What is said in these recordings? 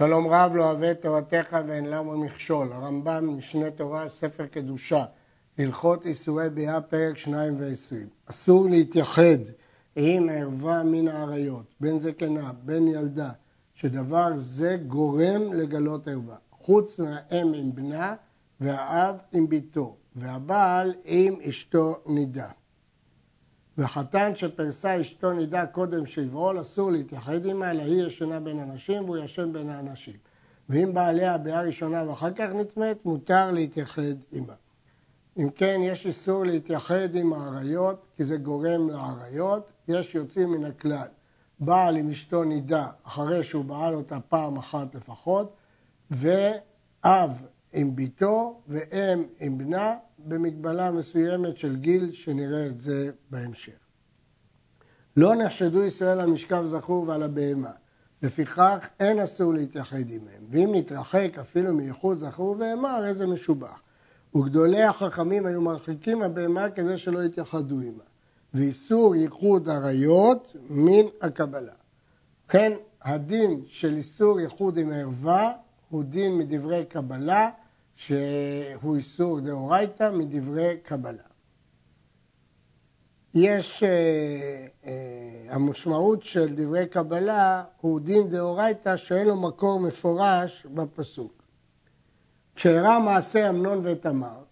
שלום רב לא אוהב את תורתך ואין למה מכשול. הרמב"ם, משנה תורה, ספר קדושה, הלכות איסורי ביאה, פרק 2 ו-20. אסור להתייחד עם ערווה מן האריות, בן זקנה, בן ילדה, שדבר זה גורם לגלות ערווה, חוץ מהאם עם בנה והאב עם ביתו, והבעל עם אשתו נידה. וחתן שפרסה אשתו נידה קודם שיבעול, אסור להתייחד עמה, אלא היא ישנה בין הנשים והוא ישן בין האנשים. ואם בעליה ביאה ראשונה ואחר כך נטמאת, מותר להתייחד עמה. אם כן, יש איסור להתייחד עם האריות, כי זה גורם לאריות. יש יוצאים מן הכלל. בעל עם אשתו נידה אחרי שהוא בעל אותה פעם אחת לפחות, ואב עם ביתו ואם עם בנה, במגבלה מסוימת של גיל, שנראה את זה בהמשך. לא נחשדו ישראל על משכב זכור ועל הבהמה, לפיכך אין אסור להתייחד עמהם, ואם נתרחק אפילו מייחוד זכור ובהמה, הרי זה משובח. וגדולי החכמים היו מרחיקים הבהמה כדי שלא יתייחדו עמה. ואיסור ייחוד עריות מן הקבלה. כן, הדין של איסור ייחוד עם ערווה הוא דין מדברי קבלה, שהוא איסור דאורייתא מדברי קבלה. יש, אה, אה, המשמעות של דברי קבלה הוא דין דאורייתא שאין לו מקור מפורש בפסוק. כשאירע מעשה אמנון ותמר,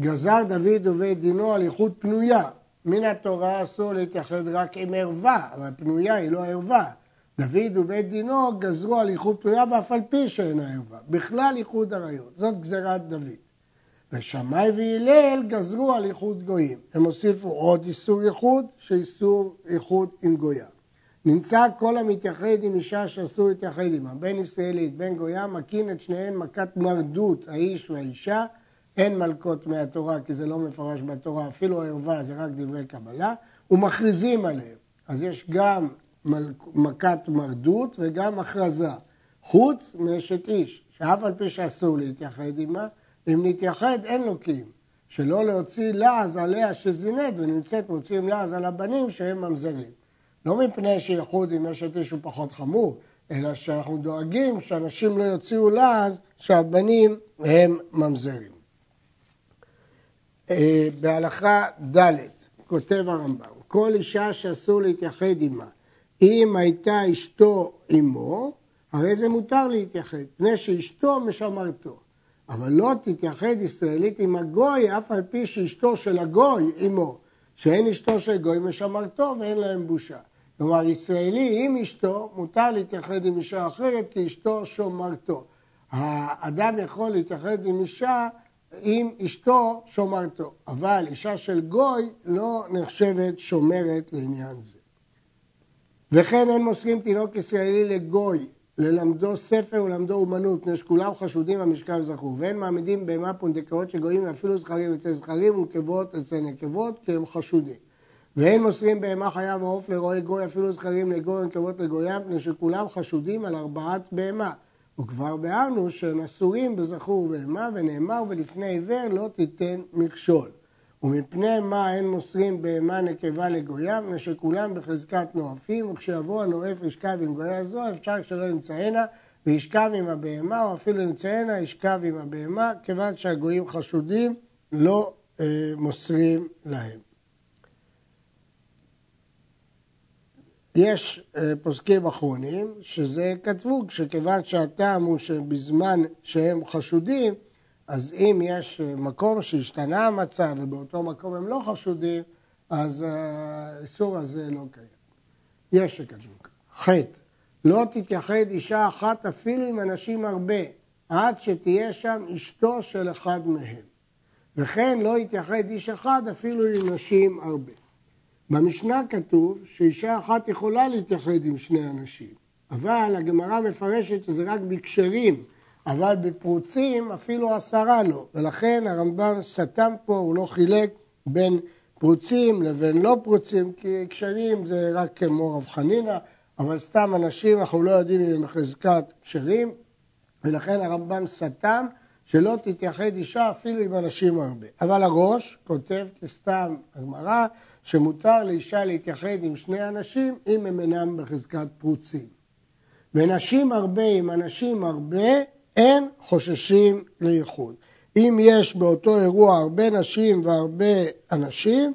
גזר דוד ובית דינו על איחוד פנויה. מן התורה אסור להתייחד רק עם ערווה, אבל פנויה היא לא ערווה. דוד ובית דינו גזרו על איחוד פנויה ואף על פי שאינה ערווה. בכלל איחוד עריות, זאת גזירת דוד. ושמאי והלל גזרו על איחוד גויים. הם הוסיפו עוד איסור איחוד, שאיסור איחוד עם גויה. נמצא כל המתייחד עם אישה שאסור להתייחד עמה, בין ישראלית, בין גויה, מקין את שניהם מכת מרדות, האיש והאישה, אין מלקות מהתורה, כי זה לא מפורש בתורה, אפילו ערווה זה רק דברי קבלה, ומכריזים עליהם. אז יש גם מכת מרדות וגם הכרזה, חוץ מאשת איש, שאף על פי שאסור להתייחד עמה, אם נתייחד אין לו קיום. שלא להוציא לעז עליה שזינית ונמצאת מוציאים לעז על הבנים שהם ממזרים. לא מפני שייחוד עם אשת איש הוא פחות חמור, אלא שאנחנו דואגים שאנשים לא יוציאו לעז שהבנים הם ממזרים. אה, בהלכה ד' כותב הרמב"ם, כל אישה שאסור להתייחד עמה, אם הייתה אשתו עמו, הרי זה מותר להתייחד, פני שאשתו משמרתו. אבל לא תתייחד ישראלית עם הגוי, אף על פי שאשתו של הגוי עמו, שאין אשתו של גוי משמרתו ואין להם בושה. כלומר, ישראלי עם אשתו, מותר להתייחד עם אישה אחרת כי אשתו שומרתו. האדם יכול להתייחד עם אישה עם אשתו שומרתו, אבל אישה של גוי לא נחשבת שומרת לעניין זה. וכן אין מוסרים תינוק ישראלי לגוי, ללמדו ספר ולמדו אומנות, מפני שכולם חשודים במשכב זכור, ואין מעמידים בהמה פונדקאות שגויים אפילו זכרים אצל זכרים ונקבות אצל נקבות, כי הם חשודים. ואין מוסרים בהמה חיה ועוף לרועי גוי אפילו זכרים לגוי ונקבות לגויים, מפני שכולם חשודים על ארבעת בהמה. וכבר ביארנו שהם אסורים בזכור ובהמה, ונאמר ולפני עיוור לא תיתן מכשול. ומפני מה אין מוסרים בהמה נקבה לגויה, מפני שכולם בחזקת נואפים, וכשיבוא הנואף ישכב עם גויה זו, אפשר שלא ימצאנה, וישכב עם הבהמה, או אפילו ימצאנה, ישכב עם הבהמה, כיוון שהגויים חשודים, לא אה, מוסרים להם. יש אה, פוסקים אחרונים שזה כתבו, שכיוון שהטעם הוא שבזמן שהם חשודים, אז אם יש אה, מקום שהשתנה המצב ובאותו מקום הם לא חשודים, אז האיסור הזה לא קיים. יש שכתבו כך. חטא, לא תתייחד אישה אחת אפילו עם אנשים הרבה, עד שתהיה שם אשתו של אחד מהם. וכן לא יתייחד איש אחד אפילו עם נשים הרבה. במשנה כתוב שאישה אחת יכולה להתייחד עם שני אנשים, אבל הגמרא מפרשת שזה רק בקשרים, אבל בפרוצים אפילו עשרה לא, ולכן הרמב"ם סתם פה, הוא לא חילק בין פרוצים לבין לא פרוצים, כי קשרים זה רק כמו רב חנינא, אבל סתם אנשים, אנחנו לא יודעים אם הם בחזקת קשרים, ולכן הרמב"ם סתם שלא תתייחד אישה אפילו עם אנשים הרבה. אבל הראש כותב כסתם הגמרא, שמותר לאישה להתייחד עם שני אנשים אם הם אינם בחזקת פרוצים. ונשים הרבה עם אנשים הרבה, אין חוששים לייחוד. אם יש באותו אירוע הרבה נשים והרבה אנשים,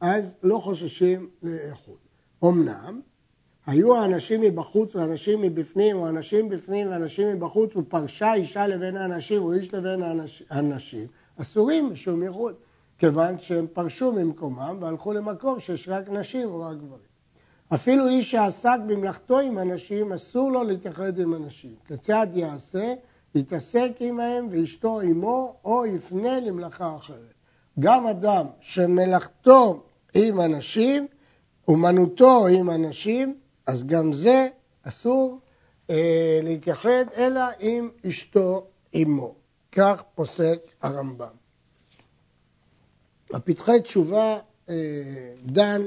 אז לא חוששים לייחוד. אמנם, היו האנשים מבחוץ ואנשים מבפנים, או אנשים בפנים ואנשים מבחוץ, ופרשה אישה לבין האנשים, או איש לבין האנשים, אסורים משום ייחוד, כיוון שהם פרשו ממקומם והלכו למקום שיש רק נשים או רק גברים. אפילו איש שעסק במלאכתו עם אנשים, אסור לו להתייחד עם אנשים. כיצד יעשה? יתעסק עמהם ואשתו עמו, או יפנה למלאכה אחרת. גם אדם שמלאכתו עם אנשים, אומנותו עם אנשים, אז גם זה אסור אה, להתייחד, אלא עם אשתו עמו. כך פוסק הרמב"ם. הפתחי תשובה אה, דן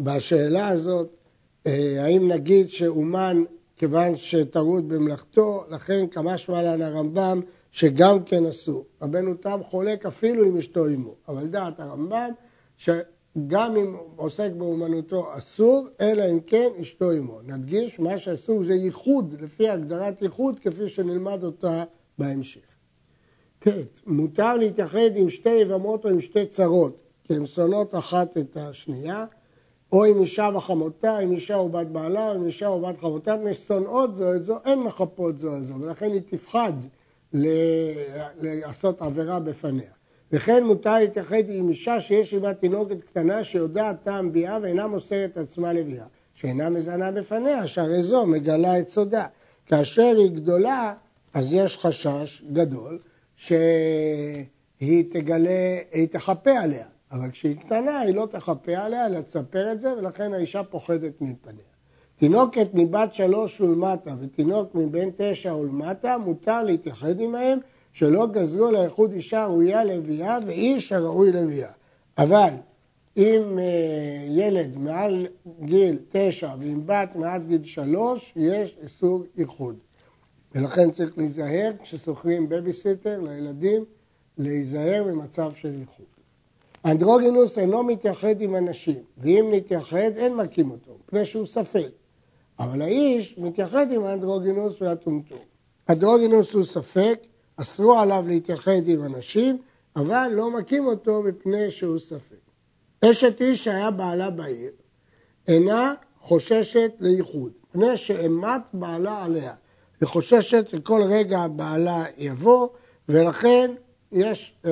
בשאלה הזאת, אה, האם נגיד שאומן כיוון שטרוד במלאכתו, לכן כמה שמלן הרמב"ם שגם כן אסור. רבנו תם חולק אפילו עם אשתו עמו, אבל דעת הרמב"ם שגם אם עוסק באומנותו אסור, אלא אם כן אשתו עמו. נדגיש, מה שאסור זה ייחוד, לפי הגדרת ייחוד, כפי שנלמד אותה בהמשך. ט', מותר להתייחד עם שתי יבמות או עם שתי צרות, כי הן שונאות אחת את השנייה. או עם אישה וחמותה, עם אישה ובת בעלה, או עם אישה ובת חמותה, מפני ששונאות זו את זו, אין מחפות זו את זו, ולכן היא תפחד לעשות עבירה בפניה. וכן מותר להתייחד עם אישה שיש עימה תינוקת קטנה שיודעת טעם ביאה ואינה מוסרת עצמה לביאה, שאינה מזנה בפניה, שהרי זו מגלה את סודה. כאשר היא גדולה, אז יש חשש גדול שהיא תגלה, היא תחפה עליה. אבל כשהיא קטנה היא לא תחפה עליה, אלא תספר את זה, ולכן האישה פוחדת מפניה. תינוקת מבת שלוש ולמטה ותינוק מבן תשע ולמטה, מותר להתייחד עמהם, שלא גזרו אלא על ייחוד אישה ראויה לביאה ואיש הראוי לביאה. אבל אם אה, ילד מעל גיל תשע ועם בת מעל גיל שלוש, יש איסור ייחוד. ולכן צריך להיזהר כששוכרים בייביסיטר לילדים, להיזהר במצב של איחוד. אנדרוגינוס אינו מתייחד עם אנשים, ואם נתייחד אין מכים אותו, מפני שהוא ספק. אבל האיש מתייחד עם האנדרוגינוס והטומטום. אנדרוגינוס הוא ספק, אסרו עליו להתייחד עם אנשים, אבל לא מכים אותו מפני שהוא ספק. אשת איש שהיה בעלה בעיר, אינה חוששת לייחוד, מפני שאימת בעלה עליה. היא חוששת שכל רגע בעלה יבוא, ולכן יש אה,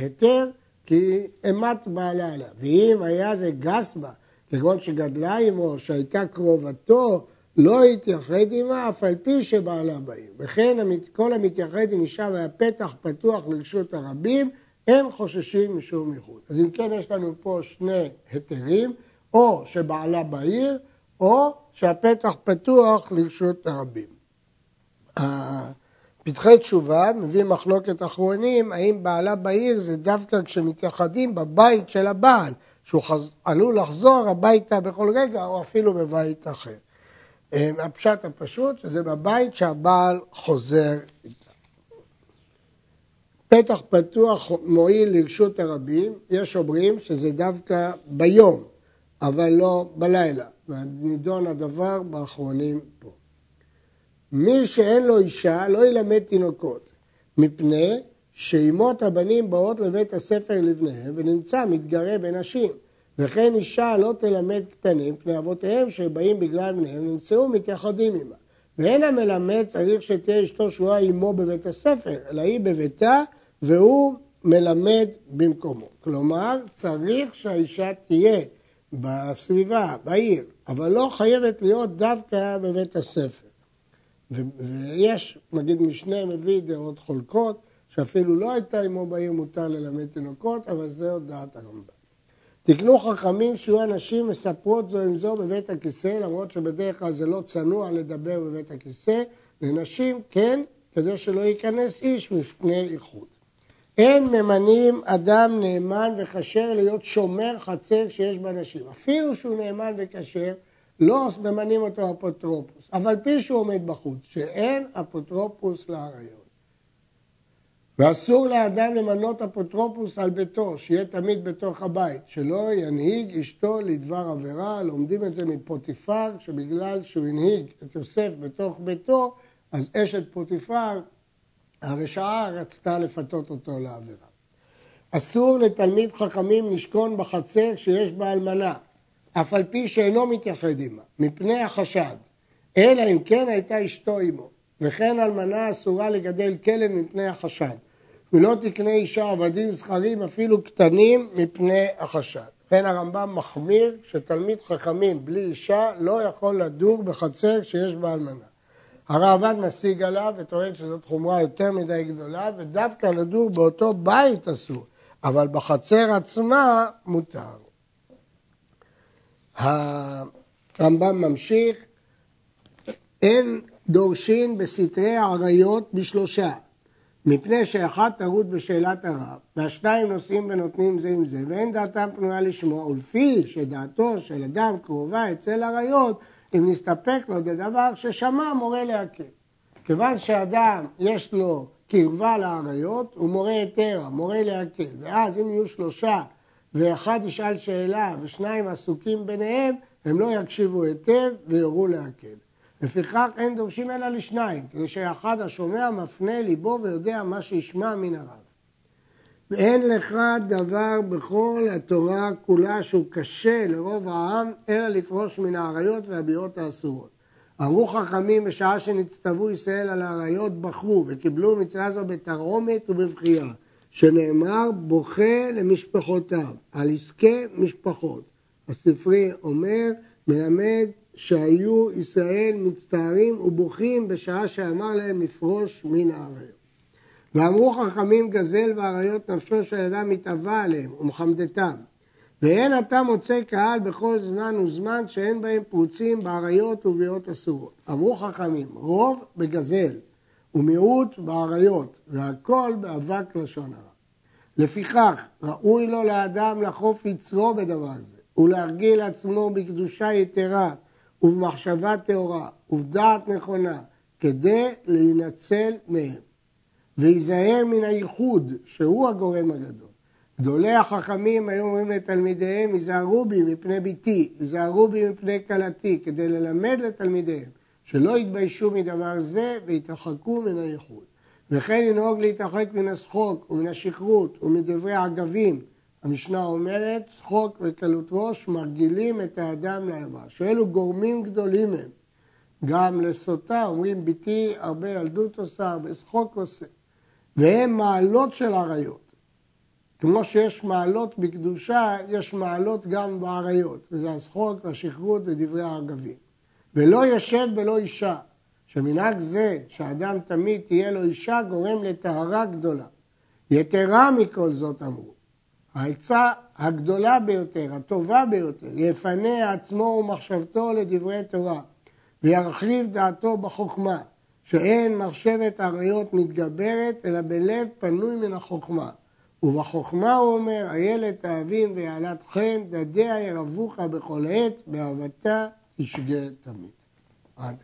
היתר כי אימת בעלה עליה. ואם היה זה גס בה, כגון שגדלה עמו, שהייתה קרובתו, לא התייחד עמה, אף על פי שבעלה בעיר. וכן כל המתייחד עם אישה והפתח פתוח לרשות הרבים, אין חוששים משום ייחוד. אז אם כן, יש לנו פה שני היתרים, או שבעלה בעיר, או שהפתח פתוח לרשות הרבים. פתחי תשובה מביא מחלוקת אחרונים, האם בעלה בעיר זה דווקא כשמתייחדים בבית של הבעל, שהוא חז... עלול לחזור הביתה בכל רגע או אפילו בבית אחר. אה, הפשט הפשוט שזה בבית שהבעל חוזר איתה. פתח פתוח מועיל לרשות הרבים, יש אומרים שזה דווקא ביום, אבל לא בלילה, ונידון הדבר באחרונים פה. מי שאין לו אישה לא ילמד תינוקות, מפני שאימות הבנים באות לבית הספר לבניהם ונמצא מתגרה בנשים. וכן אישה לא תלמד קטנים פני אבותיהם שבאים בגלל בניהם נמצאו מתייחדים עמה. ואין המלמד צריך שתהיה אשתו שרועה עמו בבית הספר, אלא היא בביתה והוא מלמד במקומו. כלומר, צריך שהאישה תהיה בסביבה, בעיר, אבל לא חייבת להיות דווקא בבית הספר. ויש, נגיד משנה מביא דעות חולקות, שאפילו לא הייתה עמו בעיר מותר ללמד תינוקות, אבל זה עוד דעת הרמב"ם. תקנו חכמים שיהיו אנשים מספרות זו עם זו בבית הכיסא, למרות שבדרך כלל זה לא צנוע לדבר בבית הכיסא, לנשים כן, כדי שלא ייכנס איש מפני איחוד. אין ממנים אדם נאמן וכשר להיות שומר חצר שיש בה נשים. אפילו שהוא נאמן וכשר, לא ממנים אותו אפוטרופוס, אבל פי שהוא עומד בחוץ, שאין אפוטרופוס לאריות. ואסור לאדם למנות אפוטרופוס על ביתו, שיהיה תמיד בתוך הבית, שלא ינהיג אשתו לדבר עבירה, לומדים את זה מפוטיפר, שבגלל שהוא הנהיג את יוסף בתוך ביתו, אז אשת פוטיפר, הרשעה, רצתה לפתות אותו לעבירה. אסור לתלמיד חכמים לשכון בחצר שיש בה אלמנה, אף על פי שאינו מתייחד עמה, מפני החשד, אלא אם כן הייתה אשתו עמו, וכן אלמנה אסורה לגדל כלב מפני החשד, ולא תקנה אישה עבדים זכרים אפילו קטנים מפני החשד. לכן הרמב"ם מחמיר שתלמיד חכמים בלי אישה לא יכול לדור בחצר שיש בה אלמנה. הרעב"ד משיג עליו וטוען שזאת חומרה יותר מדי גדולה ודווקא לדור באותו בית אסור, אבל בחצר עצמה מותר. הרמב"ם ממשיך, אין דורשין בסתרי עריות בשלושה, מפני שאחת טרוד בשאלת הרב, והשניים נושאים ונותנים זה עם זה, ואין דעתם פנויה לשמוע, ולפי שדעתו של אדם קרובה אצל עריות, אם נסתפק לו בדבר ששמע מורה להקל. כיוון שאדם יש לו קרבה לעריות, הוא מורה היתר, מורה להקל, ואז אם יהיו שלושה ואחד ישאל שאלה ושניים עסוקים ביניהם, הם לא יקשיבו היטב ויורו להקל. לפיכך אין דורשים אלא לשניים, כדי שאחד השומע מפנה ליבו ויודע מה שישמע מן הרב. ואין לך דבר בכל התורה כולה שהוא קשה לרוב העם, אלא לפרוש מן האריות והביאות האסורות. אמרו חכמים בשעה שנצטוו ישראל על האריות בחרו וקיבלו מצווה זו בתרעומת ובבחייה, שנאמר בוכה למשפחותיו, על עסקי משפחות. הספרי אומר, מלמד שהיו ישראל מצטערים ובוכים בשעה שאמר להם לפרוש מן האריות. ואמרו חכמים גזל ואריות נפשו של אדם מתאווה עליהם ומחמדתם. ואין אתה מוצא קהל בכל זמן וזמן שאין בהם פרוצים באריות וביאות אסורות. אמרו חכמים, רוב בגזל ומיעוט באריות והכל באבק לשון הרע. לפיכך ראוי לו לאדם לחוף יצרו בדבר זה ולהרגיל עצמו בקדושה יתרה ובמחשבה טהורה ובדעת נכונה כדי להינצל מהם. וייזהר מן הייחוד שהוא הגורם הגדול. גדולי החכמים היו אומרים לתלמידיהם, היזהרו בי מפני ביתי, היזהרו בי מפני כלתי, כדי ללמד לתלמידיהם שלא יתביישו מדבר זה ויתרחקו מן הייחוד. וכן לנהוג להתרחק מן השחוק ומן השכרות ומדברי אגבים. המשנה אומרת, שחוק וקלות ראש מרגילים את האדם לאיבה, שאלו גורמים גדולים הם. גם לסוטה אומרים, ביתי הרבה ילדות עושה, הרבה שחוק עושה. והם מעלות של עריות. כמו שיש מעלות בקדושה, יש מעלות גם בעריות, וזה השחוק והשכרות ודברי האגבים. ולא יושב בלא אישה, שמנהג זה שאדם תמיד תהיה לו אישה גורם לטהרה גדולה. יתרה מכל זאת אמרו, העצה הגדולה ביותר, הטובה ביותר, יפנה עצמו ומחשבתו לדברי תורה וירחיב דעתו בחוכמה, שאין מחשבת עריות מתגברת, אלא בלב פנוי מן החוכמה. ובחוכמה הוא אומר, איילת אהבים ויעלת חן, דדיה ירבוך בכל עת, באהבתה תשגה תמיד. עד